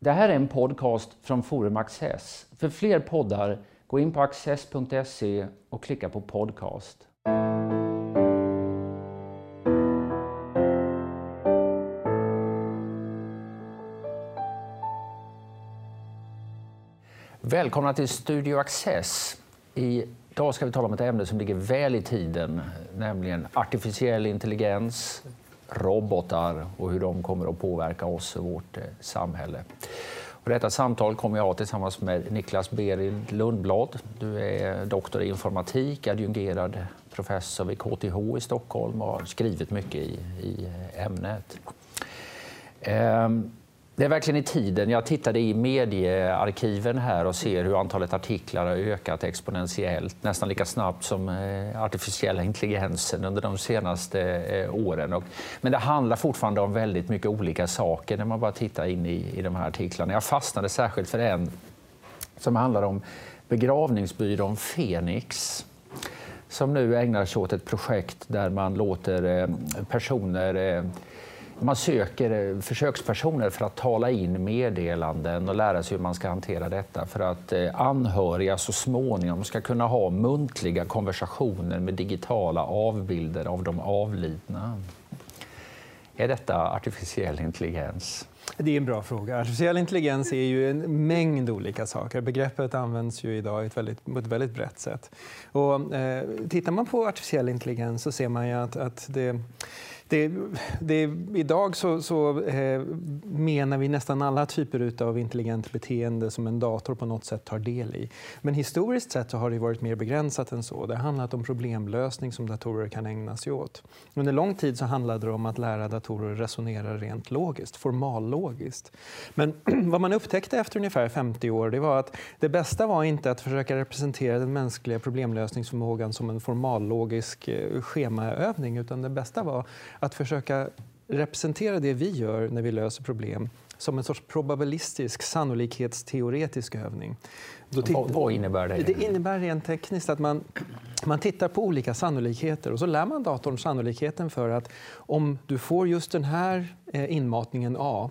Det här är en podcast från Forum Access. För fler poddar, gå in på access.se och klicka på podcast. Välkomna till Studio Access. Idag ska vi tala om ett ämne som ligger väl i tiden, nämligen artificiell intelligens, robotar och hur de kommer att påverka oss och vårt eh, samhälle. Och detta samtal kommer jag ha tillsammans med Niklas Berid Lundblad. Du är doktor i informatik, adjungerad professor vid KTH i Stockholm och har skrivit mycket i, i eh, ämnet. Ehm, det är verkligen i tiden. Jag tittade i mediearkiven här och ser hur antalet artiklar har ökat exponentiellt, nästan lika snabbt som eh, artificiella intelligensen under de senaste eh, åren. Men det handlar fortfarande om väldigt mycket olika saker när man bara tittar in i, i de här artiklarna. Jag fastnade särskilt för en som handlar om begravningsbyrån Fenix som nu ägnar sig åt ett projekt där man låter eh, personer man söker eh, försökspersoner för att tala in meddelanden och lära sig hur man ska hantera detta för att eh, anhöriga så småningom ska kunna ha muntliga konversationer med digitala avbilder av de avlidna. Är detta artificiell intelligens? Det är en bra fråga. Artificiell intelligens är ju en mängd olika saker. Begreppet används ju idag ett väldigt, på ett väldigt brett sätt. Och, eh, tittar man på artificiell intelligens så ser man ju att, att det det, det, idag så, så eh, menar vi nästan alla typer av intelligent beteende som en dator på något sätt tar del i. Men historiskt sett så har det varit mer begränsat än så. Det har handlat om problemlösning som datorer kan ägna sig åt. Under lång tid så handlade det om att lära datorer resonera rent logiskt, formallogiskt. Men vad man upptäckte efter ungefär 50 år det var att det bästa var inte att försöka representera den mänskliga problemlösningsförmågan som en formallogisk eh, schemaövning utan det bästa var att försöka representera det vi gör när vi löser problem som en sorts probabilistisk, sannolikhetsteoretisk övning. vad, vad innebär det? Det innebär rent tekniskt att man, man tittar på olika sannolikheter och så lär man datorn sannolikheten för att om du får just den här eh, inmatningen A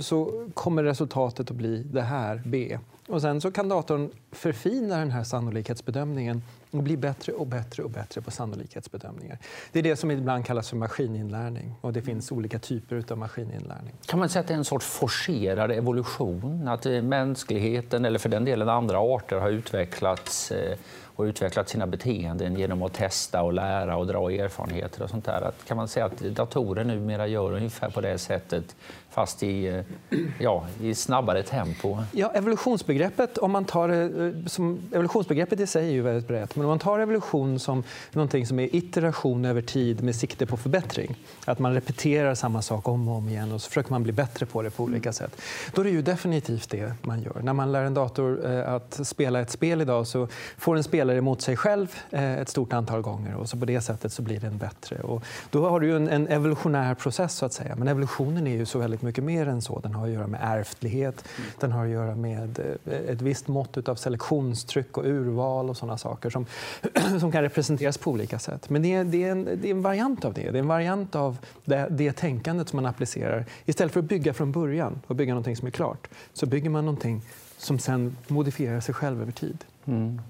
så kommer resultatet att bli det här, B. Och sen så kan datorn förfina den här sannolikhetsbedömningen och bli bättre och bättre och bättre på sannolikhetsbedömningar. Det är det som ibland kallas för maskininlärning. Och det finns olika typer av maskininlärning. Kan man säga att det är en sorts forcerad evolution? Att eh, mänskligheten, eller för den delen andra arter, har utvecklats eh, och utvecklat sina beteenden genom att testa och lära och dra erfarenheter och sånt där. Att kan man säga att datorer numera gör ungefär på det sättet fast i, eh, ja, i snabbare tempo? Ja, evolutionsbegreppet, om man tar eh, som, evolutionsbegreppet i sig är ju väldigt brett, men om man tar evolution som någonting som är iteration över tid med sikte på förbättring, att man repeterar samma sak om och om igen och så försöker man bli bättre på det på olika sätt, då är det ju definitivt det man gör. När man lär en dator eh, att spela ett spel idag så får en spelare emot sig själv eh, ett stort antal gånger och så på det sättet så blir den bättre. Och då har du en, en evolutionär process, så att säga. men evolutionen är ju så väldigt mycket mer än så. Den har att göra med ärftlighet, den har att göra med eh, ett visst mått av selektionstryck och urval och sådana saker som, som kan representeras på olika sätt. Men det är, det, är en, det är en variant av det. Det är en variant av det, det tänkandet som man applicerar. Istället för att bygga från början och bygga någonting som är klart så bygger man någonting som sen modifierar sig själv över tid. Mm.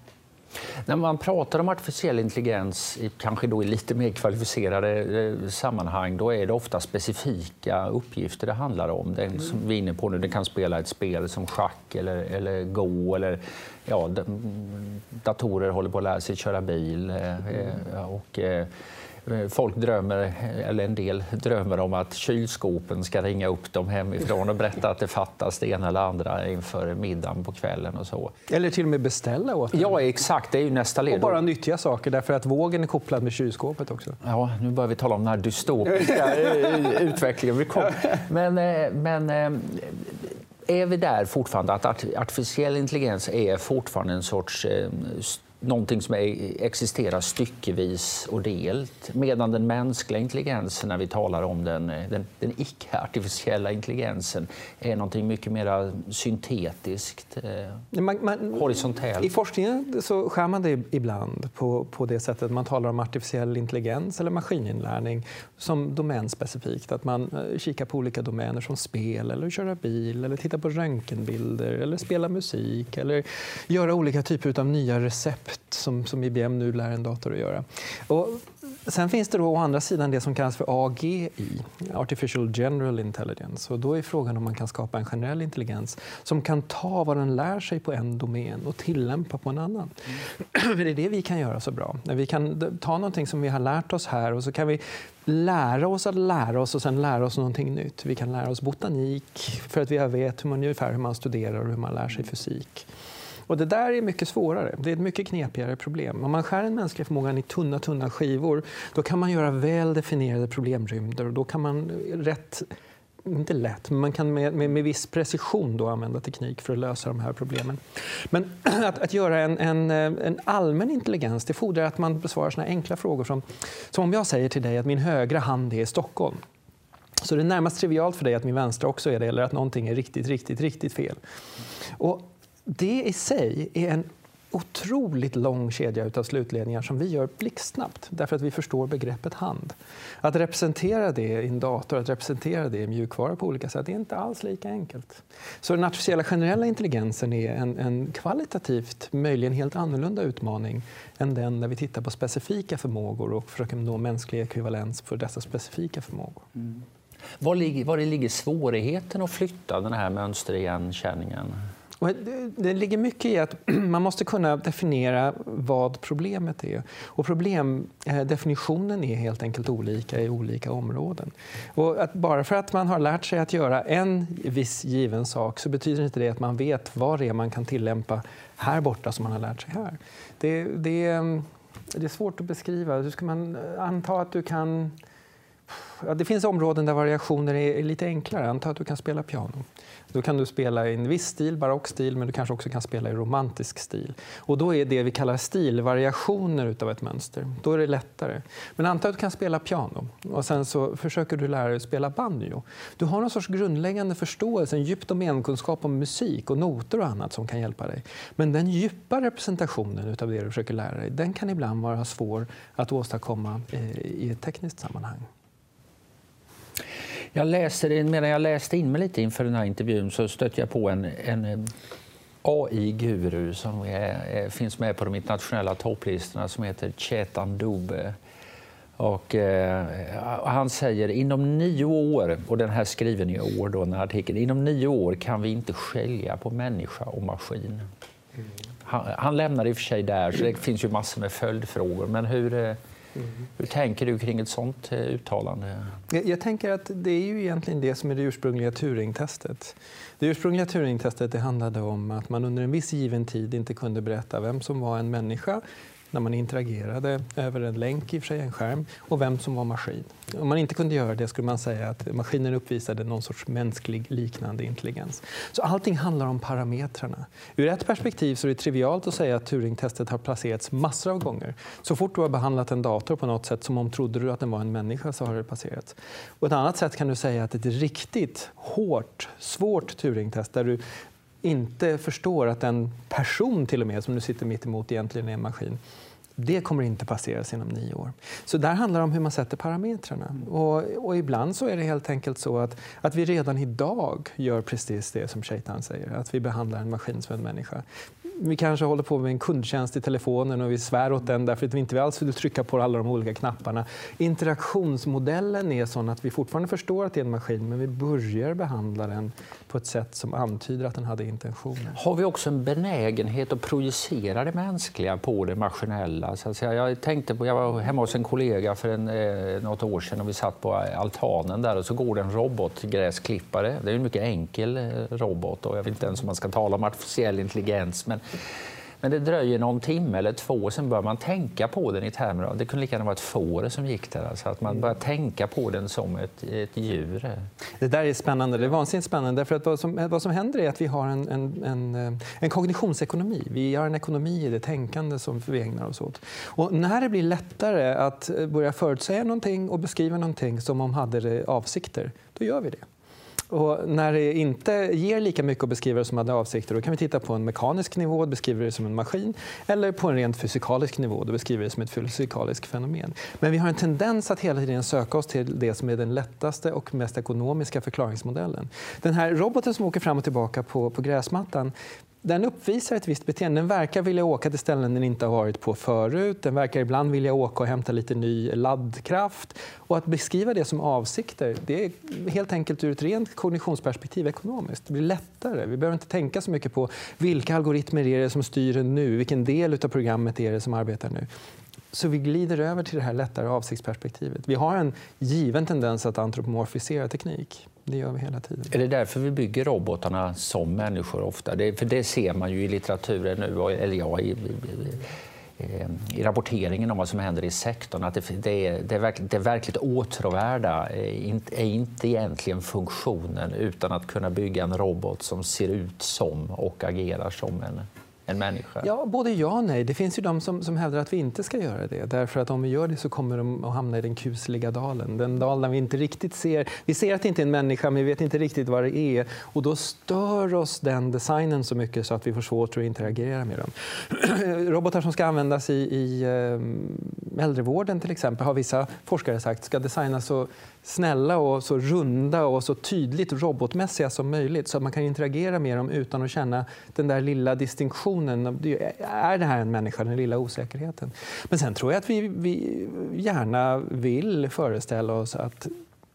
När man pratar om artificiell intelligens, kanske då i lite mer kvalificerade eh, sammanhang, då är det ofta specifika uppgifter det handlar om. Den som vi är inne på nu, det kan spela ett spel som schack eller, eller Go eller ja, datorer håller på att lära sig köra bil. Eh, eh, och, folk drömmer, eller en del drömmer om att kylskåpen ska ringa upp dem hemifrån och berätta att det fattas det ena eller andra inför middagen på kvällen. och så. Eller till och med beställa åt dem. Ja, exakt. Det är ju nästa led. Och bara nyttiga saker, därför att vågen är kopplad med kylskåpet också. Ja, nu börjar vi tala om den här dystopiska utvecklingen. Men, eh, men eh, är vi där fortfarande, att artificiell intelligens är fortfarande en sorts någonting som existerar styckevis och delt. Medan den mänskliga intelligensen, när vi talar om den, den, den icke-artificiella intelligensen, är någonting mycket mer syntetiskt, eh, man, man, horisontellt. I forskningen så skär man det ibland på, på det sättet man talar om artificiell intelligens eller maskininlärning som domänspecifikt. Att man eh, kikar på olika domäner som spel, eller köra bil, eller titta på röntgenbilder, eller spela musik, eller göra olika typer av nya recept som, som IBM nu lär en dator att göra. Och sen finns det då å andra sidan det som kallas för AGI, Artificial General Intelligence. Och då är frågan om man kan skapa en generell intelligens som kan ta vad den lär sig på en domän och tillämpa på en annan. Mm. det är det vi kan göra så bra. Vi kan ta någonting som vi har lärt oss här och så kan vi lära oss att lära oss och sen lära oss någonting nytt. Vi kan lära oss botanik för att vi vet hur man, ungefär hur man studerar och hur man lär sig fysik. Och det där är mycket svårare. Det är ett mycket knepigare problem. Om man skär den mänskliga förmågan i tunna, tunna skivor då kan man göra väl definierade problemrymder och då kan man rätt inte lätt, men man kan med, med, med viss precision då använda teknik för att lösa de här problemen. Men att, att göra en, en, eh, en, allmän intelligens det fordrar att man besvarar såna enkla frågor som, som om jag säger till dig att min högra hand är i Stockholm. Så det är närmast trivialt för dig att min vänstra också är det, eller att någonting är riktigt, riktigt, riktigt fel. Och det i sig är en otroligt lång kedja av slutledningar som vi gör blixtsnabbt därför att vi förstår begreppet hand. Att representera det i en dator, att representera det i mjukvara på olika sätt, är inte alls lika enkelt. Så den artificiella generella intelligensen är en, en kvalitativt möjligen helt annorlunda utmaning än den där vi tittar på specifika förmågor och försöker nå mänsklig ekvivalens för dessa specifika förmågor. Mm. Var, ligger, var ligger svårigheten att flytta den här mönsterigenkänningen? Och det ligger mycket i att man måste kunna definiera vad problemet är. Och problemdefinitionen är helt enkelt olika i olika områden. Och att bara för att man har lärt sig att göra en viss given sak så betyder inte det att man vet vad det är man kan tillämpa här borta som man har lärt sig här. Det, det, det är svårt att beskriva. Hur ska man anta att du kan Ja, det finns områden där variationer är lite enklare. Anta att du kan spela piano. Då kan du spela i en viss stil, barock stil, men du kanske också kan spela i romantisk stil. Och då är det vi kallar stilvariationer av ett mönster. Då är det lättare. Men anta att du kan spela piano och sen så försöker du lära dig att spela banjo. Du har någon sorts grundläggande förståelse, en djup domänkunskap om musik och noter och annat som kan hjälpa dig. Men den djupa representationen av det du försöker lära dig, den kan ibland vara svår att åstadkomma eh, i ett tekniskt sammanhang. Jag läste, medan jag läste in mig lite inför den här intervjun så stötte jag på en, en AI-guru som är, finns med på de internationella topplistorna som heter Chetan Dubé. Och, eh, han säger inom nio år, och den här skriven i år, då, den här artikeln, inom nio år kan vi inte skilja på människa och maskin. Mm. Han, han lämnar i och för sig där, så det finns ju massor med följdfrågor. Men hur, eh, Mm. Hur tänker du kring ett sånt eh, uttalande? Jag, jag, tänker att det är ju egentligen det som är det ursprungliga Turing-testet. Det ursprungliga Turing-testet handlade om att man under en viss given tid inte kunde berätta vem som var en människa när man interagerade över en länk, i och för sig, en skärm, och vem som var maskin. Om man inte kunde göra det skulle man säga att maskinen uppvisade någon sorts mänsklig liknande intelligens. Så allting handlar om parametrarna. Ur ett perspektiv så är det trivialt att säga att Turing-testet har placerats massor av gånger. Så fort du har behandlat en dator på något sätt som om trodde du att den var en människa så har det passerats. Och ett annat sätt kan du säga att ett riktigt hårt, svårt Turing-test där du inte förstår att en person till och med som du sitter mitt emot egentligen är en maskin. Det kommer inte passeras inom nio år. Så där handlar det om hur man sätter parametrarna. Och, och, ibland så är det helt enkelt så att, att vi redan idag gör precis det som Shaitan säger, att vi behandlar en maskin som en människa vi kanske håller på med en kundtjänst i telefonen och vi svär åt den därför att vi inte alls vill trycka på alla de olika knapparna. Interaktionsmodellen är sån att vi fortfarande förstår att det är en maskin men vi börjar behandla den på ett sätt som antyder att den hade intentioner. Har vi också en benägenhet att projicera det mänskliga på det maskinella? Så att säga, jag, tänkte på, jag var hemma hos en kollega för en, eh, något år sedan och vi satt på altanen där och så går det en robotgräsklippare. Det är en mycket enkel eh, robot och jag vet inte ens om man ska tala om artificiell intelligens men men det dröjer någon timme eller två, sen börjar man tänka på den i termer av... Det kunde lika gärna vara ett får som gick där. Alltså att man börjar tänka på den som ett, ett djur. Det där är spännande. Det är vansinnigt spännande. Därför att vad, som, vad som händer är att vi har en, en, en, en kognitionsekonomi. Vi har en ekonomi i det tänkande som vi ägnar oss åt. Och när det blir lättare att eh, börja förutsäga någonting och beskriva någonting som om hade avsikter, då gör vi det. Och när det inte ger lika mycket att beskriva det som hade avsikter, då kan vi titta på en mekanisk nivå och beskriva det som en maskin, eller på en rent fysikalisk nivå och beskriver det som ett fysikaliskt fenomen. Men vi har en tendens att hela tiden söka oss till det som är den lättaste och mest ekonomiska förklaringsmodellen. Den här roboten som åker fram och tillbaka på, på gräsmattan den uppvisar ett visst beteende. Den verkar vilja åka till ställen den inte har varit på förut. Den verkar ibland vilja åka och hämta lite ny laddkraft. Och att beskriva det som avsikter det är helt enkelt ur ett rent kognitionsperspektiv ekonomiskt. Det blir lättare. Vi behöver inte tänka så mycket på vilka algoritmer är det som styr nu. Vilken del av programmet är det som arbetar nu. Så vi glider över till det här lättare avsiktsperspektivet. Vi har en given tendens att antropomorfisera teknik. Det gör vi hela tiden. Är det därför vi bygger robotarna som människor ofta? Det, för det ser man ju i litteraturen nu, eller ja, i, i, eh, i rapporteringen om vad som händer i sektorn, att det, det, är, det, är verkligt, det verkligt åtråvärda är inte egentligen funktionen utan att kunna bygga en robot som ser ut som och agerar som en en människa? Ja, både ja och nej. Det finns ju de som, som hävdar att vi inte ska göra det. Därför att om vi gör det så kommer de att hamna i den kusliga dalen. Den dal där vi inte riktigt ser... Vi ser att det inte är en människa, men vi vet inte riktigt vad det är. Och då stör oss den designen så mycket så att vi får svårt att interagera med dem. Robotar som ska användas i, i ehm, äldrevården till exempel har vissa forskare sagt ska designas så snälla och så runda och så tydligt robotmässiga som möjligt så att man kan interagera med dem utan att känna den där lilla distinktionen. Är det här en människa? Den lilla osäkerheten. Men sen tror jag att vi, vi gärna vill föreställa oss att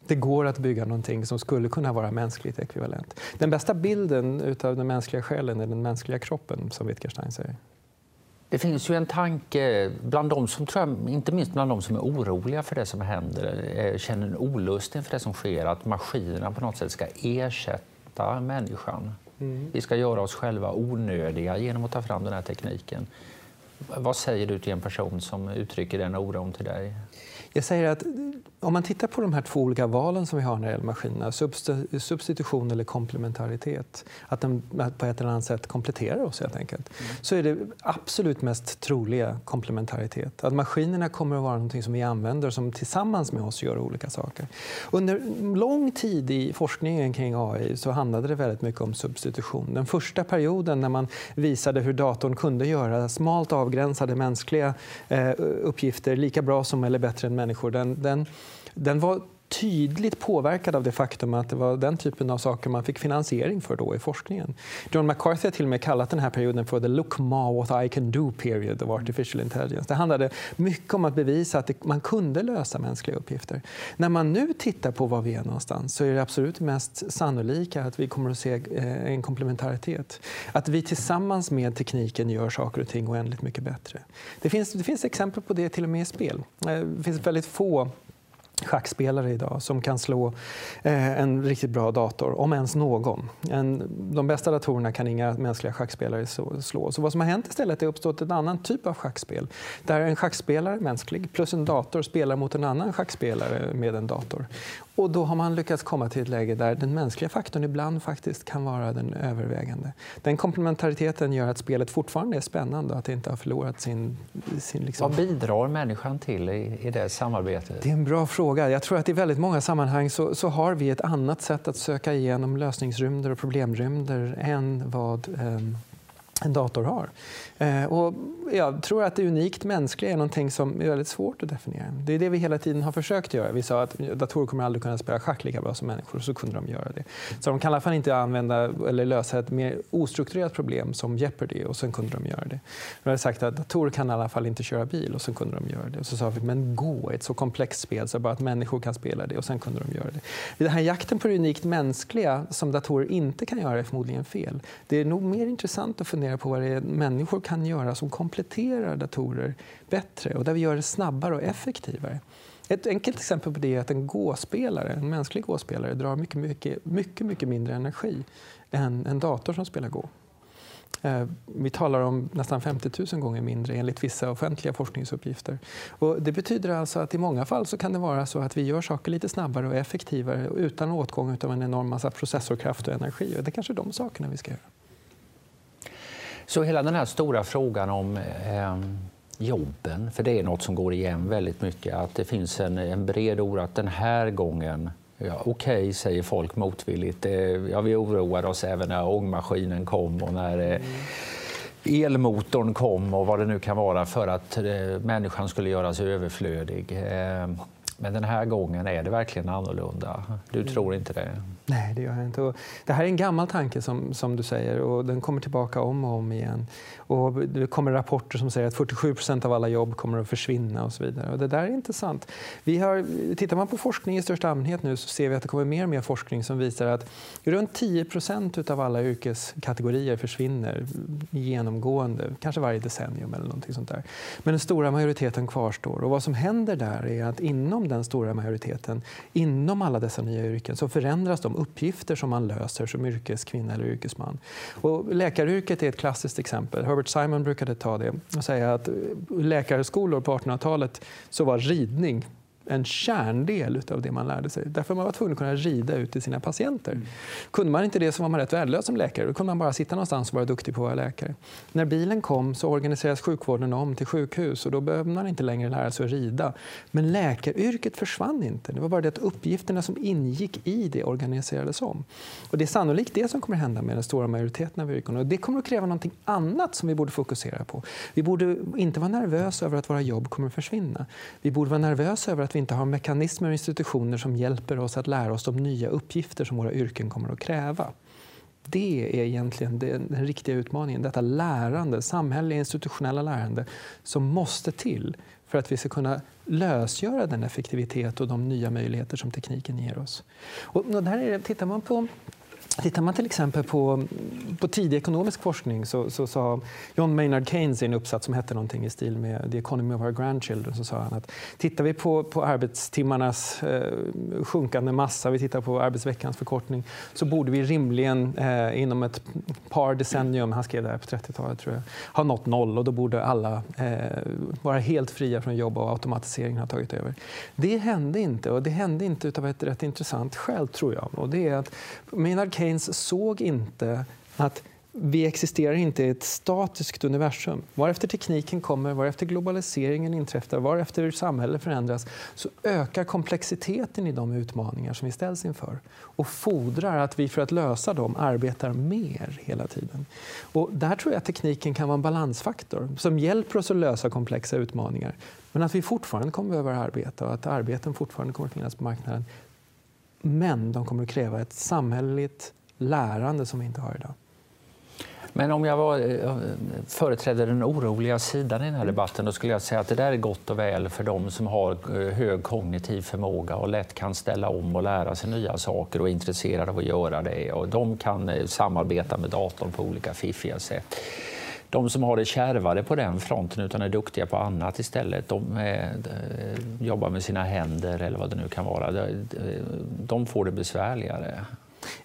det går att bygga någonting som skulle kunna vara mänskligt ekvivalent. Den bästa bilden av den mänskliga själen är den mänskliga kroppen, som Wittgenstein säger. Det finns ju en tanke, bland de som, tror jag, inte minst bland de som är oroliga för det som händer, eh, känner en olust inför det som sker, att maskinerna på något sätt ska ersätta människan. Mm. Vi ska göra oss själva onödiga genom att ta fram den här tekniken. Vad säger du till en person som uttrycker den oron till dig? Jag säger att om man tittar på de här två olika valen som vi har när det gäller maskinerna, substitution eller komplementaritet, att de på ett eller annat sätt kompletterar oss helt enkelt, mm. så är det absolut mest troliga komplementaritet. Att maskinerna kommer att vara något som vi använder som tillsammans med oss gör olika saker. Under lång tid i forskningen kring AI så handlade det väldigt mycket om substitution. Den första perioden när man visade hur datorn kunde göra smalt avgränsade mänskliga eh, uppgifter lika bra som eller bättre än människor, den, den den var tydligt påverkad av det faktum att det var den typen av saker man fick finansiering för då i forskningen. John McCarthy har till och med kallat den här perioden för the look ma what I can do period of artificial intelligence. Det handlade mycket om att bevisa att man kunde lösa mänskliga uppgifter. När man nu tittar på var vi är någonstans så är det absolut mest sannolika att vi kommer att se eh, en komplementaritet. Att vi tillsammans med tekniken gör saker och ting oändligt mycket bättre. Det finns, det finns exempel på det till och med i spel. Eh, det finns väldigt få schackspelare idag som kan slå eh, en riktigt bra dator, om ens någon. En, de bästa datorerna kan inga mänskliga schackspelare slå. Så vad som har hänt istället är att det uppstått en annan typ av schackspel där en schackspelare, mänsklig, plus en dator spelar mot en annan schackspelare med en dator. Och då har man lyckats komma till ett läge där den mänskliga faktorn ibland faktiskt kan vara den övervägande. Den komplementariteten gör att spelet fortfarande är spännande och att det inte har förlorat sin... sin liksom... Vad bidrar människan till i, i det samarbetet? Det är en bra fråga. Jag tror att i väldigt många sammanhang så, så har vi ett annat sätt att söka igenom lösningsrymder och problemrymder än vad eh, en dator har. Eh, och jag tror att det unikt mänskliga är någonting som är väldigt svårt att definiera. Det är det vi hela tiden har försökt göra. Vi sa att datorer kommer aldrig kunna spela schack lika bra som människor, så kunde de göra det. Så de kan i alla fall inte använda eller lösa ett mer ostrukturerat problem som Jeopardy och sen kunde de göra det. Vi hade sagt att datorer kan i alla fall inte köra bil och sen kunde de göra det. Och så sa vi, men Go är ett så komplext spel så bara att människor kan spela det och sen kunde de göra det. Den här jakten på det unikt mänskliga som datorer inte kan göra är förmodligen fel. Det är nog mer intressant att fundera på vad det är människor kan göra som kompletterar datorer bättre och där vi gör det snabbare och effektivare. Ett enkelt exempel på det är att en gåspelare, en mänsklig gåspelare drar mycket, mycket, mycket, mycket mindre energi än en dator som spelar gå. Eh, vi talar om nästan 50 000 gånger mindre enligt vissa offentliga forskningsuppgifter. Och det betyder alltså att i många fall så kan det vara så att vi gör saker lite snabbare och effektivare utan åtgång av en enorm massa processorkraft och energi. Och det är kanske de sakerna vi ska göra. Så hela den här stora frågan om eh, jobben, för det är något som går igen väldigt mycket, att det finns en, en bred oro att den här gången Ja, Okej, okay, säger folk motvilligt. Ja, vi oroade oss även när ångmaskinen kom och när mm. elmotorn kom och vad det nu kan vara för att eh, människan skulle göras överflödig. Ehm, men den här gången är det verkligen annorlunda. Du mm. tror inte det? Nej, det gör jag inte. Och det här är en gammal tanke som, som du säger och den kommer tillbaka om och om igen. Och det kommer rapporter som säger att 47 procent av alla jobb kommer att försvinna och så vidare. Och det där är inte sant. Vi har, tittar man på forskning i största allmänhet nu så ser vi att det kommer mer och mer forskning som visar att runt 10 procent av alla yrkeskategorier försvinner genomgående, kanske varje decennium eller någonting sånt där. Men den stora majoriteten kvarstår. Och vad som händer där är att inom den stora majoriteten, inom alla dessa nya yrken, så förändras de uppgifter som man löser som yrkeskvinna eller yrkesman. Och läkaryrket är ett klassiskt exempel. Herbert Simon brukade ta det och säga att läkarskolor på 1800-talet så var ridning en kärndel av det man lärde sig. Därför man var tvungen att kunna rida ut till sina patienter. Mm. Kunde man inte det så var man rätt värdelös som läkare. Då kunde man bara sitta någonstans och vara duktig på att vara läkare. När bilen kom så organiserades sjukvården om till sjukhus och då behövde man inte längre lära sig att rida. Men läkaryrket försvann inte. Det var bara det att uppgifterna som ingick i det organiserades om. Och det är sannolikt det som kommer hända med den stora majoriteten av yrken. Och det kommer att kräva något annat som vi borde fokusera på. Vi borde inte vara nervösa över att våra jobb kommer att försvinna. Vi borde vara nervösa över att vi inte har mekanismer och institutioner som hjälper oss att lära oss de nya uppgifter som våra yrken kommer att kräva. Det är egentligen den, den riktiga utmaningen. Detta lärande, samhälleliga institutionella lärande som måste till för att vi ska kunna lösgöra den effektivitet och de nya möjligheter som tekniken ger oss. Och där är det, tittar man på Tittar man till exempel på, på tidig ekonomisk forskning så, så sa John Maynard Keynes i en uppsats som hette någonting i stil med The Economy of Our Grandchildren så sa han att tittar vi på, på arbetstimmarnas eh, sjunkande massa, vi tittar på arbetsveckans förkortning så borde vi rimligen eh, inom ett par decennium, han skrev det här på 30-talet tror jag, ha nått noll och då borde alla eh, vara helt fria från jobb och automatiseringen har tagit över. Det hände inte och det hände inte av ett rätt intressant skäl tror jag och det är att Maynard Keynes Keynes såg inte att vi existerar inte i ett statiskt universum. Varefter tekniken kommer, varefter globaliseringen inträffar, varefter samhället förändras så ökar komplexiteten i de utmaningar som vi ställs inför och fordrar att vi för att lösa dem arbetar mer hela tiden. Och där tror jag att tekniken kan vara en balansfaktor som hjälper oss att lösa komplexa utmaningar men att vi fortfarande kommer behöva arbeta och att arbeten fortfarande kommer att finnas på marknaden. Men de kommer att kräva ett samhälleligt lärande som vi inte har idag. Men om jag var, eh, företrädde den oroliga sidan i den här debatten då skulle jag säga att det där är gott och väl för de som har eh, hög kognitiv förmåga och lätt kan ställa om och lära sig nya saker och är intresserade av att göra det. Och de kan eh, samarbeta med datorn på olika fiffiga sätt. De som har det kärvare på den fronten utan är duktiga på annat istället, de, jobbar med sina händer eller vad det nu kan vara, de, de får det besvärligare.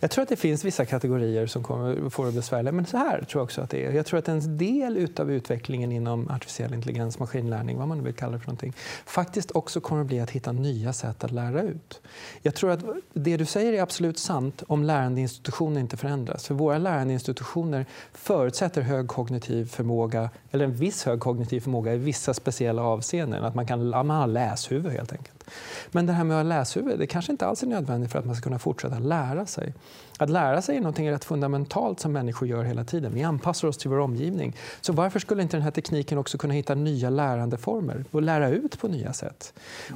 Jag tror att det finns vissa kategorier som kommer få det besvärligt, Men så här tror jag också att det är. Jag tror att en del av utvecklingen inom artificiell intelligens, maskinlärning, vad man nu vill kalla det för någonting, faktiskt också kommer att bli att hitta nya sätt att lära ut. Jag tror att det du säger är absolut sant om lärandeinstitutioner inte förändras. För våra lärandeinstitutioner förutsätter hög kognitiv förmåga, eller en viss hög kognitiv förmåga i vissa speciella avseenden. Att man kan man har läshuvud helt enkelt. Men det här med att ha läshuvud det kanske inte alls är nödvändigt för att man ska kunna fortsätta lära sig. Att lära sig är något rätt fundamentalt som människor gör hela tiden. Vi anpassar oss till vår omgivning. Så varför skulle inte den här tekniken också kunna hitta nya lärandeformer och lära ut på nya sätt?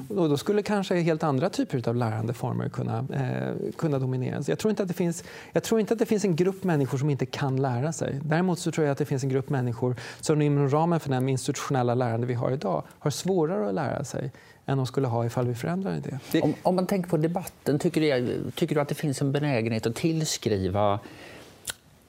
Och då skulle kanske helt andra typer av lärandeformer kunna, eh, kunna domineras. Jag tror, inte att det finns, jag tror inte att det finns en grupp människor som inte kan lära sig. Däremot så tror jag att det finns en grupp människor som inom ramen för den institutionella lärande vi har idag har svårare att lära sig än de skulle ha ifall vi förändrade det. Om, om, man tänker på debatten, tycker du, tycker du att det finns en benägenhet att tillskriva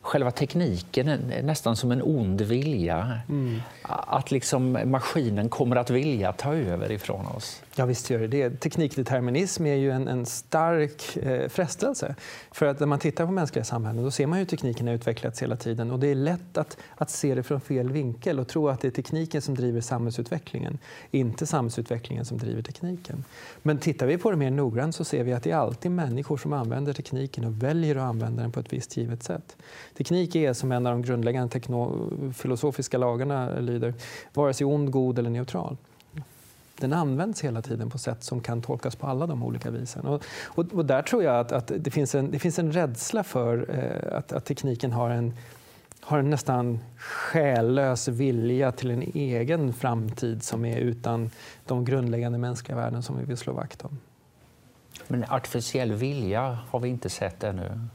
själva tekniken nästan som en ond vilja? Mm. Att liksom maskinen kommer att vilja ta över ifrån oss? Ja, visst gör det det. Teknikdeterminism är ju en, en stark eh, frestelse. För att när man tittar på mänskliga samhällen då ser man hur tekniken har utvecklats hela tiden. Och det är lätt att, att se det från fel vinkel och tro att det är tekniken som driver samhällsutvecklingen, inte samhällsutvecklingen som driver tekniken. Men tittar vi på det mer noggrant så ser vi att det är alltid människor som använder tekniken och väljer att använda den på ett visst givet sätt. Teknik är, som en av de grundläggande filosofiska lagarna lyder, vare sig ond, god eller neutral den används hela tiden på sätt som kan tolkas på alla de olika visen. Och, och, och där tror jag att, att, det, finns en, det finns en rädsla för eh, att, att, tekniken har en, har en nästan själlös vilja till en egen framtid som är utan de grundläggande mänskliga värden som vi vill slå vakt om. Men artificiell vilja har vi inte sett ännu.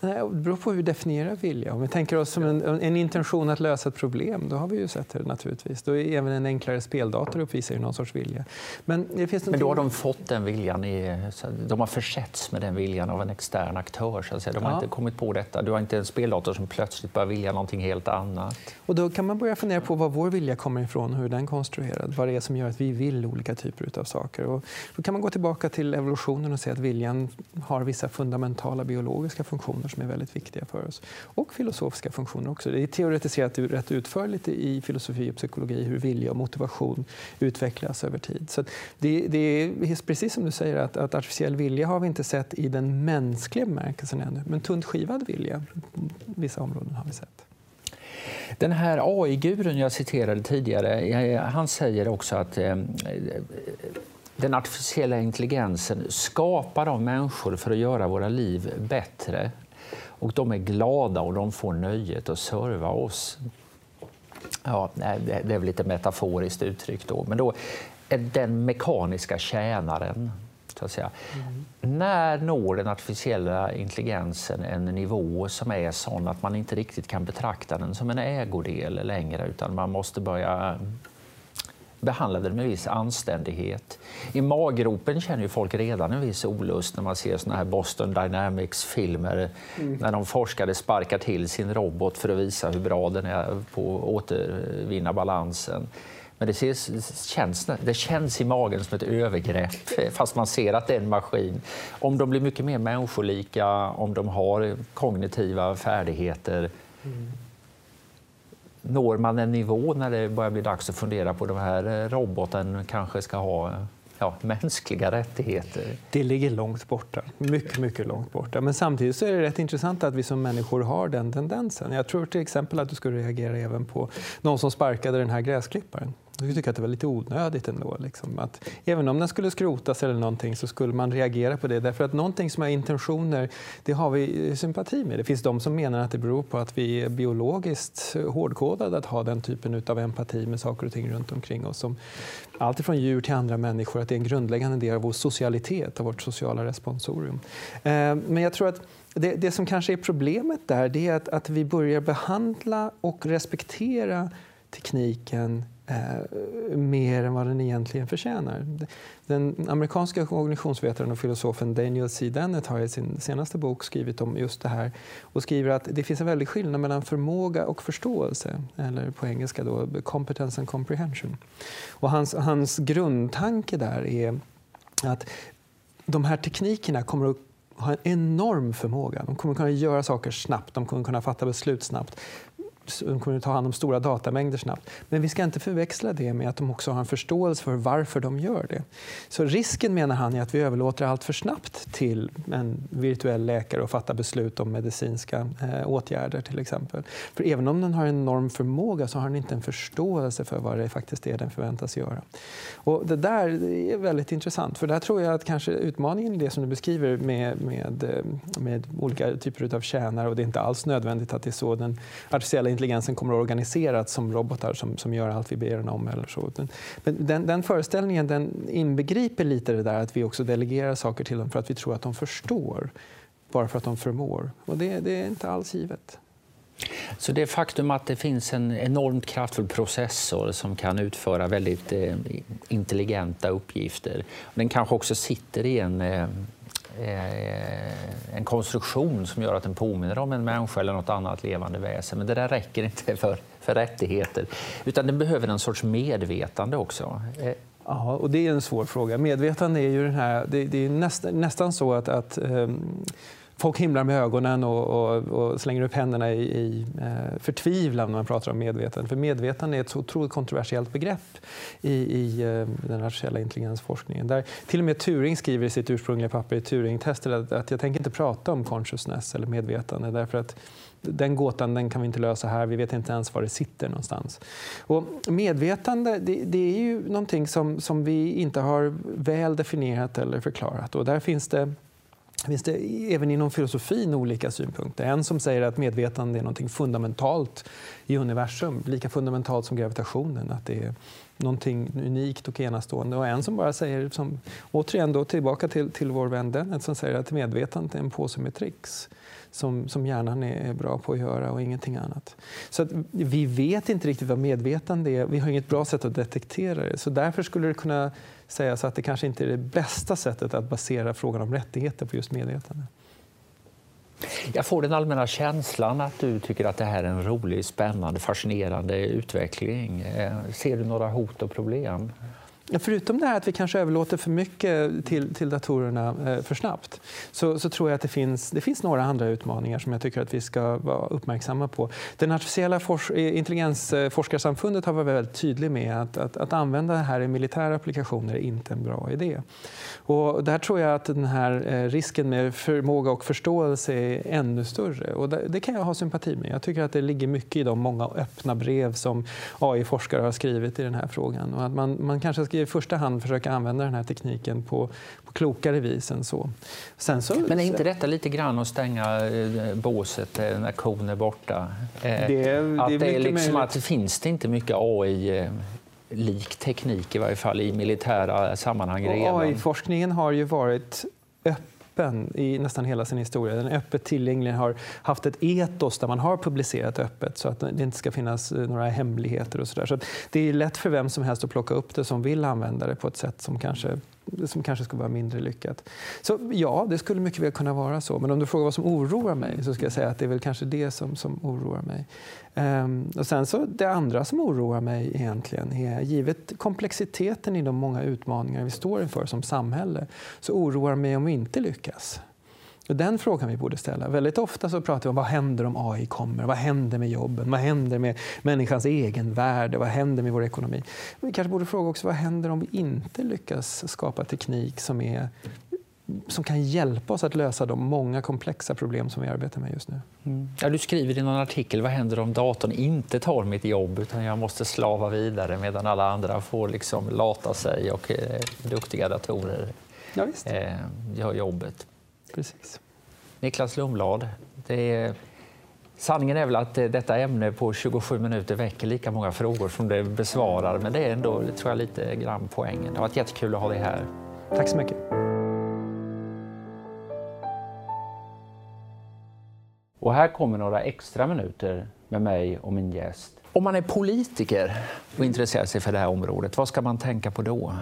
Nej, det beror på hur vi definierar vilja. Om vi tänker oss som en, en, intention att lösa ett problem, då har vi ju sett det naturligtvis. Då är även en enklare speldator uppvisar ju någon sorts vilja. Men, det finns Men då har de fått den viljan, i, de har försetts med den viljan av en extern aktör. Så att säga. De har ja. inte kommit på detta. Du har inte en speldator som plötsligt börjar vilja någonting helt annat. Och då kan man börja fundera på var vår vilja kommer ifrån och hur den är konstruerad. Vad det är som gör att vi vill olika typer av saker. Och då kan man gå tillbaka till evolutionen och se att viljan har vissa fundamentala biologiska funktioner funktioner som är väldigt viktiga för oss. Och filosofiska funktioner också. Det är teoretiserat rätt utförligt i filosofi och psykologi hur vilja och motivation utvecklas över tid. Så det, det är precis som du säger att, att artificiell vilja har vi inte sett i den mänskliga bemärkelsen ännu. Men tunt skivad vilja, vissa områden har vi sett. Den här AI-gurun jag citerade tidigare, eh, han säger också att eh, den artificiella intelligensen skapar av människor för att göra våra liv bättre. Och de är glada och de får nöjet att serva oss. Ja, det är väl lite metaforiskt uttryckt då, men då är den mekaniska tjänaren så att säga. Mm. När når den artificiella intelligensen en nivå som är sån att man inte riktigt kan betrakta den som en ägodel längre utan man måste börja behandlade med viss anständighet. I maggropen känner ju folk redan en viss olust när man ser såna här Boston Dynamics-filmer mm. när de forskare sparkar till sin robot för att visa hur bra den är på att återvinna balansen. Men det, ses, känns, det känns i magen som ett övergrepp fast man ser att det är en maskin. Om de blir mycket mer människolika, om de har kognitiva färdigheter mm når man en nivå när det börjar bli dags att fundera på de här eh, roboten kanske ska ha ja, mänskliga rättigheter? Det ligger långt borta. Mycket, mycket långt borta. Men samtidigt så är det rätt intressant att vi som människor har den tendensen. Jag tror till exempel att du skulle reagera även på någon som sparkade den här gräsklipparen. Jag tycker att det var lite onödigt ändå. Liksom. Att även om den skulle skrotas eller någonting så skulle man reagera på det. Därför att någonting som har intentioner, det har vi eh, sympati med. Det finns de som menar att det beror på att vi är biologiskt hårdkodade att ha den typen av empati med saker och ting runt omkring oss. Som allt från djur till andra människor, att det är en grundläggande del av vår socialitet, av vårt sociala responsorium. Eh, men jag tror att det, det, som kanske är problemet där, det är att, att vi börjar behandla och respektera tekniken eh, mer än vad den egentligen förtjänar. Den amerikanska kognitionsvetaren och filosofen Daniel C. Dennett har i sin senaste bok skrivit om just det här och skriver att det finns en väldig skillnad mellan förmåga och förståelse, eller på engelska då competence and comprehension. Och hans, hans grundtanke där är att de här teknikerna kommer att ha en enorm förmåga. De kommer att kunna göra saker snabbt, de kommer att kunna fatta beslut snabbt de kommer att ta hand om stora datamängder snabbt. Men vi ska inte förväxla det med att de också har en förståelse för varför de gör det. Så risken menar han är att vi överlåter allt för snabbt till en virtuell läkare att fatta beslut om medicinska eh, åtgärder till exempel. För även om den har en enorm förmåga så har den inte en förståelse för vad det faktiskt är den förväntas göra. Och det där är väldigt intressant för där tror jag att kanske utmaningen i det som du beskriver med, med, eh, med olika typer av tjänare och det är inte alls nödvändigt att det är så den artificiella intelligensen kommer att organiseras som robotar som, som gör allt vi ber den om. Eller så. Men den, den föreställningen den inbegriper lite det där att vi också delegerar saker till dem för att vi tror att de förstår, bara för att de förmår. Och det, det är inte alls givet. Så det faktum att det finns en enormt kraftfull processor som kan utföra väldigt eh, intelligenta uppgifter. Den kanske också sitter i en eh, Eh, en konstruktion som gör att den påminner om en människa eller något annat levande väsen. Men det där räcker inte för, för rättigheter, utan den behöver en sorts medvetande också. Eh, ja, och det är en svår fråga. Medvetande är ju den här, det, det är näst, nästan så att, att um, folk himlar med ögonen och, och, och slänger upp händerna i, i eh, förtvivlan när man pratar om medvetande. För medvetande är ett så otroligt kontroversiellt begrepp i, i eh, den artificiella intelligensforskningen. Där till och med Turing skriver i sitt ursprungliga papper i Turing-testet att, att jag tänker inte prata om consciousness eller medvetande därför att den gåtan den kan vi inte lösa här. Vi vet inte ens var det sitter någonstans. Och medvetande det, det är ju någonting som, som vi inte har väl definierat eller förklarat. Och där finns det finns det även inom filosofin olika synpunkter. En som säger att medvetande är något fundamentalt i universum, lika fundamentalt som gravitationen. Att det är någonting unikt och enastående. Och en som bara säger, som, återigen då, tillbaka till, till vår vän Dennett, som säger att medvetandet är en påse med tricks som, som hjärnan är bra på att göra och ingenting annat. Så att vi vet inte riktigt vad medvetande är. Vi har inget bra sätt att detektera det. Så därför skulle det kunna sägas att det kanske inte är det bästa sättet att basera frågan om rättigheter på just medvetande. Jag får den allmänna känslan att du tycker att det här är en rolig, spännande, fascinerande utveckling. Eh, ser du några hot och problem? Förutom det här att vi kanske överlåter för mycket till, till datorerna eh, för snabbt så, så, tror jag att det finns, det finns några andra utmaningar som jag tycker att vi ska vara uppmärksamma på. Den artificiella fors eh, intelligensforskarsamfundet har varit väldigt tydlig med att, att, att, använda det här i militära applikationer är inte en bra idé. Och där tror jag att den här eh, risken med förmåga och förståelse är ännu större. Och det, det kan jag ha sympati med. Jag tycker att det ligger mycket i de många öppna brev som AI-forskare har skrivit i den här frågan. Och att man, man kanske ska i första hand försöka använda den här tekniken på, på klokare vis än så. Sen så. Men är inte detta lite grann att stänga eh, båset eh, när kon är borta? Det, det att det, är liksom att finns det inte mycket AI lik teknik i varje fall i militära sammanhang AI-forskningen har ju varit öppen öppen i nästan hela sin historia. Den är öppet tillgänglig, har haft ett etos där man har publicerat öppet så att det inte ska finnas eh, några hemligheter och sådär. Så det är lätt för vem som helst att plocka upp det som vill använda det på ett sätt som kanske som kanske skulle vara mindre lyckat. Så ja, det skulle mycket väl kunna vara så. Men om du frågar vad som oroar mig så ska jag säga att det är väl kanske det som, som oroar mig. Um, och sen så det andra som oroar mig egentligen är, givet komplexiteten i de många utmaningar vi står inför som samhälle, så oroar mig om vi inte lyckas. Den frågan vi borde ställa. Väldigt ofta så pratar vi om vad händer om AI kommer? Vad händer med jobben? Vad händer med människans egenvärde? Vad händer med vår ekonomi? Vi kanske borde fråga också vad händer om vi inte lyckas skapa teknik som, är, som kan hjälpa oss att lösa de många komplexa problem som vi arbetar med just nu. Mm. Ja, du skriver i någon artikel vad händer om datorn inte tar mitt jobb utan jag måste slava vidare medan alla andra får liksom lata sig och eh, duktiga datorer ja, eh, gör jobbet. Precis. Niklas Lundblad, det är, sanningen är väl att detta ämne på 27 minuter väcker lika många frågor som det besvarar, men det är ändå tror jag, lite grann poängen. Det har varit jättekul att ha dig här. Tack så mycket. Och här kommer några extra minuter med mig och min gäst. Om man är politiker och intresserar sig för det här området, vad ska man tänka på då?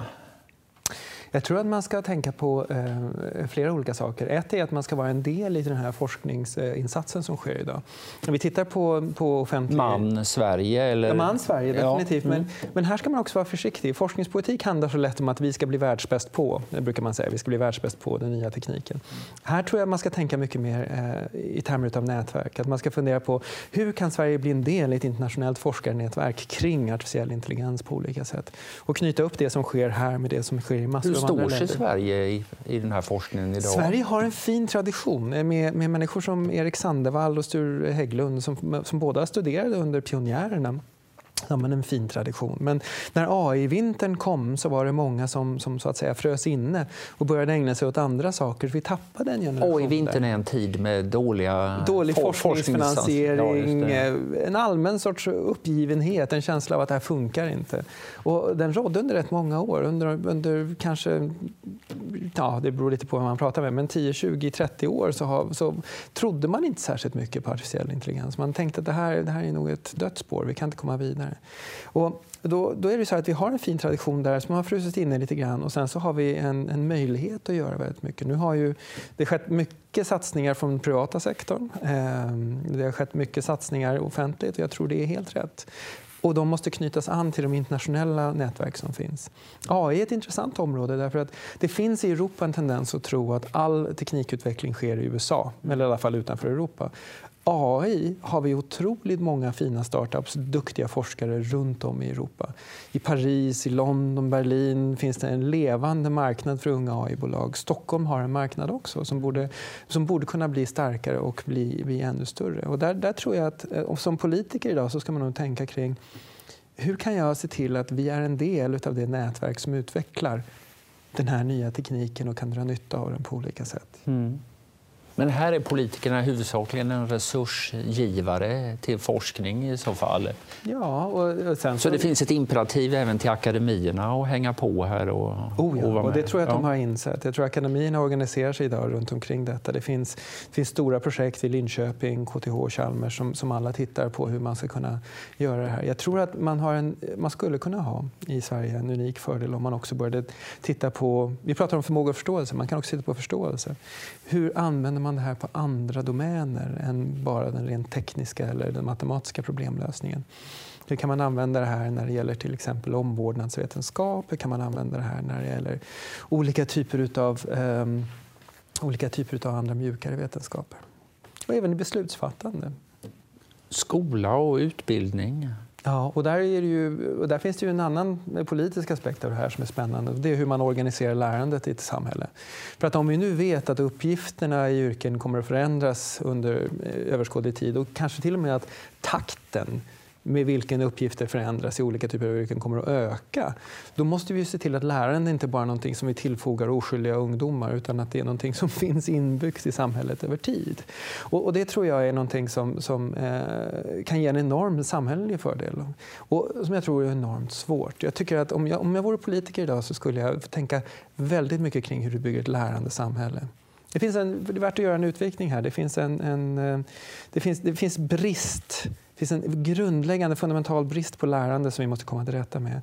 Jag tror att man ska tänka på eh, flera olika saker. Ett är att man ska vara en del i den här forskningsinsatsen som sker idag. När vi tittar på, på offentlig... Man Sverige? Eller... Ja, man Sverige, definitivt. Ja. Mm. Men, men här ska man också vara försiktig. Forskningspolitik handlar så lätt om att vi ska bli världsbäst på, det brukar man säga. Vi ska bli världsbäst på den nya tekniken. Här tror jag man ska tänka mycket mer eh, i termer av nätverk. Att man ska fundera på hur kan Sverige bli en del i ett internationellt forskarnätverk kring artificiell intelligens på olika sätt? Och knyta upp det som sker här med det som sker i massor står sig Sverige i, i den här forskningen idag? Sverige har en fin tradition med, med människor som Erik Sandevall och Sture Hägglund som, som båda studerade under pionjärerna Ja, men en fin tradition. Men när AI-vintern kom så var det många som, som så att säga frös inne och började ägna sig åt andra saker. Vi tappade en generation. AI-vintern är en tid med dåliga Dålig for forskningsfinansiering, ja, en allmän sorts uppgivenhet, en känsla av att det här funkar inte. Och den rådde under rätt många år, under, under kanske, ja det beror lite på vem man pratar med, men 10, 20, 30 år så, har, så trodde man inte särskilt mycket på artificiell intelligens. Man tänkte att det här, det här är nog ett dödsspår, vi kan inte komma vidare senare. Och då, då, är det så att vi har en fin tradition där som har frusit inne lite grann och sen så har vi en, en möjlighet att göra väldigt mycket. Nu har ju det skett mycket satsningar från den privata sektorn. Eh, det har skett mycket satsningar offentligt och jag tror det är helt rätt. och de måste knytas an till de internationella nätverk som finns. AI är ett intressant område därför att det finns i Europa en tendens att tro att all teknikutveckling sker i USA, eller i alla fall utanför Europa. AI har vi otroligt många fina startups, duktiga forskare runt om i Europa. I Paris, i London, Berlin finns det en levande marknad för unga AI-bolag. Stockholm har en marknad också som borde, som borde kunna bli starkare och bli, bli ännu större. Och där, där tror jag att eh, som politiker idag så ska man nog tänka kring hur kan jag se till att vi är en del av det nätverk som utvecklar den här nya tekniken och kan dra nytta av den på olika sätt. Mm. Men här är politikerna huvudsakligen en resursgivare till forskning i så fall. Ja, och sen så... det finns ett imperativ även till akademierna att hänga på här? Och, oh ja, och, och det tror jag att de har insett. Jag tror att akademierna organiserar sig idag runt omkring detta. Det finns, det finns stora projekt i Linköping, KTH och Chalmers som, som alla tittar på hur man ska kunna göra det här. Jag tror att man, har en, man skulle kunna ha i Sverige en unik fördel om man också började titta på... Vi pratar om förmåga och förståelse, man kan också titta på förståelse. Hur använder man det här på andra domäner än bara den rent tekniska eller den matematiska problemlösningen? Hur kan man använda det här när det gäller till exempel omvårdnadsvetenskap? Hur kan man använda det här när det gäller olika typer av um, ehm, olika typer av andra mjukare vetenskaper? Och även i beslutsfattande. Skola och utbildning. Ja, och där, är ju, och där finns det ju en annan politisk aspekt av det här som är spännande. Det är hur man organiserar lärandet i ett samhälle. För att om vi nu vet att uppgifterna i yrken kommer att förändras under eh, överskådlig tid och kanske till och med att takten med vilken uppgifter förändras i olika typer av yrken kommer att öka. Då måste vi se till att lärande inte bara är någonting som vi tillfogar oskyldiga ungdomar utan att det är någonting som finns inbyggt i samhället över tid. Och, och det tror jag är någonting som, som eh, kan ge en enorm samhällelig fördel och som jag tror är enormt svårt. Jag tycker att om jag, om jag vore politiker idag så skulle jag tänka väldigt mycket kring hur du bygger ett lärande samhälle. Det, finns en, det är värt att göra en utvikning här. Det finns, en, en eh, det finns, det finns brist finns en grundläggande fundamental brist på lärande som vi måste komma till rätta med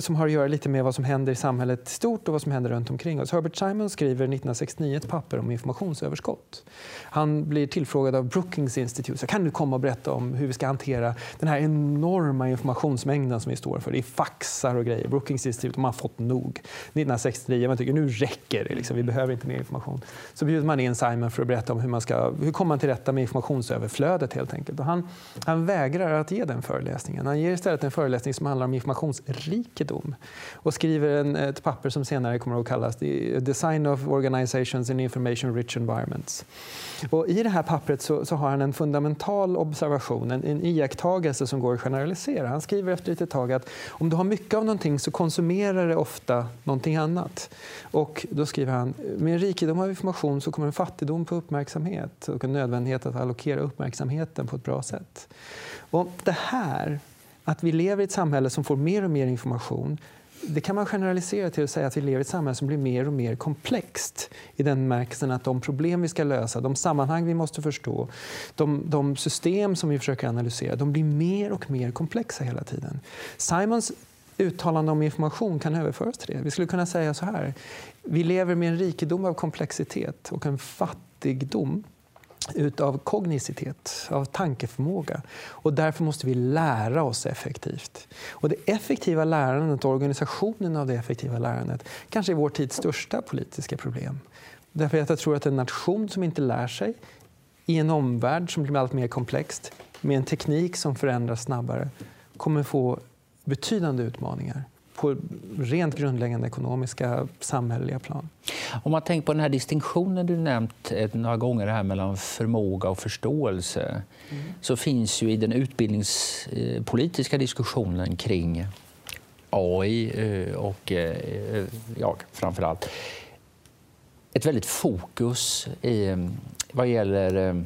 som har att göra lite med vad som händer i samhället stort och vad som händer runt omkring oss. Herbert Simon skriver 1969 ett papper om informationsöverskott. Han blir tillfrågad av Brookings Institute. Så kan du komma och berätta om hur vi ska hantera den här enorma informationsmängden som vi står för? Det är faxar och grejer. Brookings Institute de har fått nog. 1969 man tycker nu räcker det, liksom. vi behöver inte mer information. Så bjuder man in Simon för att berätta om hur man ska hur kommer man till rätta med informationsöverflödet helt enkelt. Och han, han vägrar att ge den föreläsningen. Han ger istället en föreläsning som handlar om informations rikedom och skriver en, ett papper som senare kommer att kallas The Design of Organizations in Information Rich Environments. Och I det här pappret så, så har han en fundamental observation, en, en iakttagelse som går att generalisera. Han skriver efter ett tag att om du har mycket av någonting så konsumerar det ofta någonting annat. Och då skriver han, med en rikedom av information så kommer en fattigdom på uppmärksamhet och en nödvändighet att allokera uppmärksamheten på ett bra sätt. Och det här att vi lever i ett samhälle som får mer och mer information det kan man generalisera till att säga att vi lever i ett samhälle som blir mer och mer komplext i den bemärkelsen att de problem vi ska lösa, de sammanhang vi måste förstå, de, de, system som vi försöker analysera, de blir mer och mer komplexa hela tiden. Simons uttalande om information kan överföras till det. Vi skulle kunna säga så här. Vi lever med en rikedom av komplexitet och en fattigdom utav kognicitet, av tankeförmåga. Och därför måste vi lära oss effektivt. Och det effektiva lärandet och organisationen av det effektiva lärandet kanske är vår tids största politiska problem. Därför att jag tror att en nation som inte lär sig i en omvärld som blir allt mer komplext med en teknik som förändras snabbare kommer få betydande utmaningar på rent grundläggande ekonomiska, samhälleliga plan. Om man tänker på den här distinktionen du nämnt några gånger här mellan förmåga och förståelse mm. så finns ju i den utbildningspolitiska diskussionen kring AI eh, och eh, ja, framför allt ett väldigt fokus i, vad gäller eh,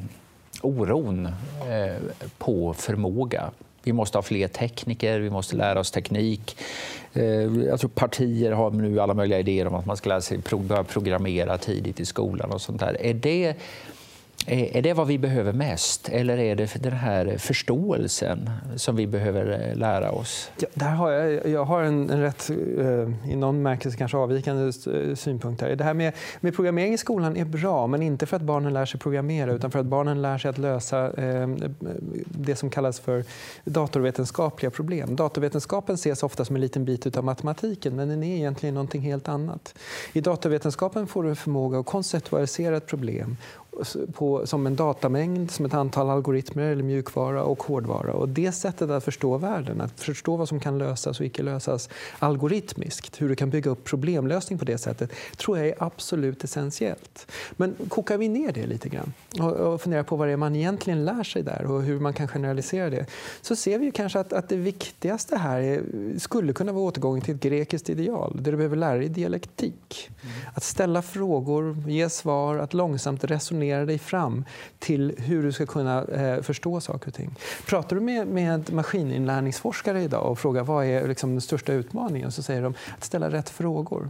oron på förmåga vi måste ha fler tekniker, vi måste lära oss teknik. Eh, jag tror partier har nu alla möjliga idéer om att man ska lära sig börja programmera tidigt i skolan och sånt där. Är det är det vad vi behöver mest eller är det den här förståelsen som vi behöver eh, lära oss? Ja, där har jag, jag har en, en rätt, eh, i någon märkelse kanske avvikande eh, synpunkt. Här. Det här med, med programmering i skolan är bra, men inte för att barnen lär sig programmera utan för att barnen lär sig att lösa eh, det som kallas för datorvetenskapliga problem. Datorvetenskapen ses ofta som en liten bit av matematiken, men den är egentligen någonting helt annat. I datorvetenskapen får du en förmåga att konceptualisera ett problem på, som en datamängd, som ett antal algoritmer eller mjukvara och hårdvara. Och det sättet att förstå världen, att förstå vad som kan lösas och icke lösas algoritmiskt, hur du kan bygga upp problemlösning på det sättet, tror jag är absolut essentiellt. Men kokar vi ner det lite grann och, och funderar på vad det är man egentligen lär sig där och hur man kan generalisera det, så ser vi kanske att, att det viktigaste här är, skulle kunna vara återgången till ett grekiskt ideal, där du behöver lära dig dialektik. Mm. Att ställa frågor, ge svar, att långsamt resonera resonera dig fram till hur du ska kunna eh, förstå saker och ting. Pratar du med, med maskininlärningsforskare idag och frågar vad är liksom den största utmaningen så säger de att ställa rätt frågor.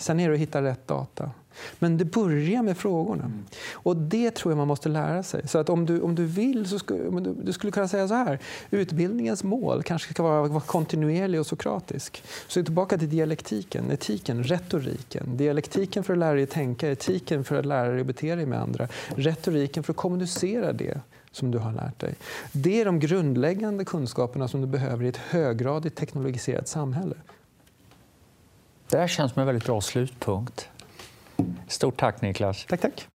Sen är det att hitta rätt data. Men det börjar med frågorna. Mm. Och Det tror jag man måste lära sig. Så att om du, om du vill så skulle du, du skulle kunna säga så här. Utbildningens mål kanske ska vara, vara kontinuerlig och sokratisk. Så tillbaka till dialektiken, etiken, retoriken. Dialektiken för att lära dig tänka, etiken för att lära dig bete dig med andra. Retoriken för att kommunicera det som du har lärt dig. Det är de grundläggande kunskaperna som du behöver i ett höggradigt teknologiserat samhälle. Det här känns som en väldigt bra slutpunkt. Stort tack Niklas. Tack, tack.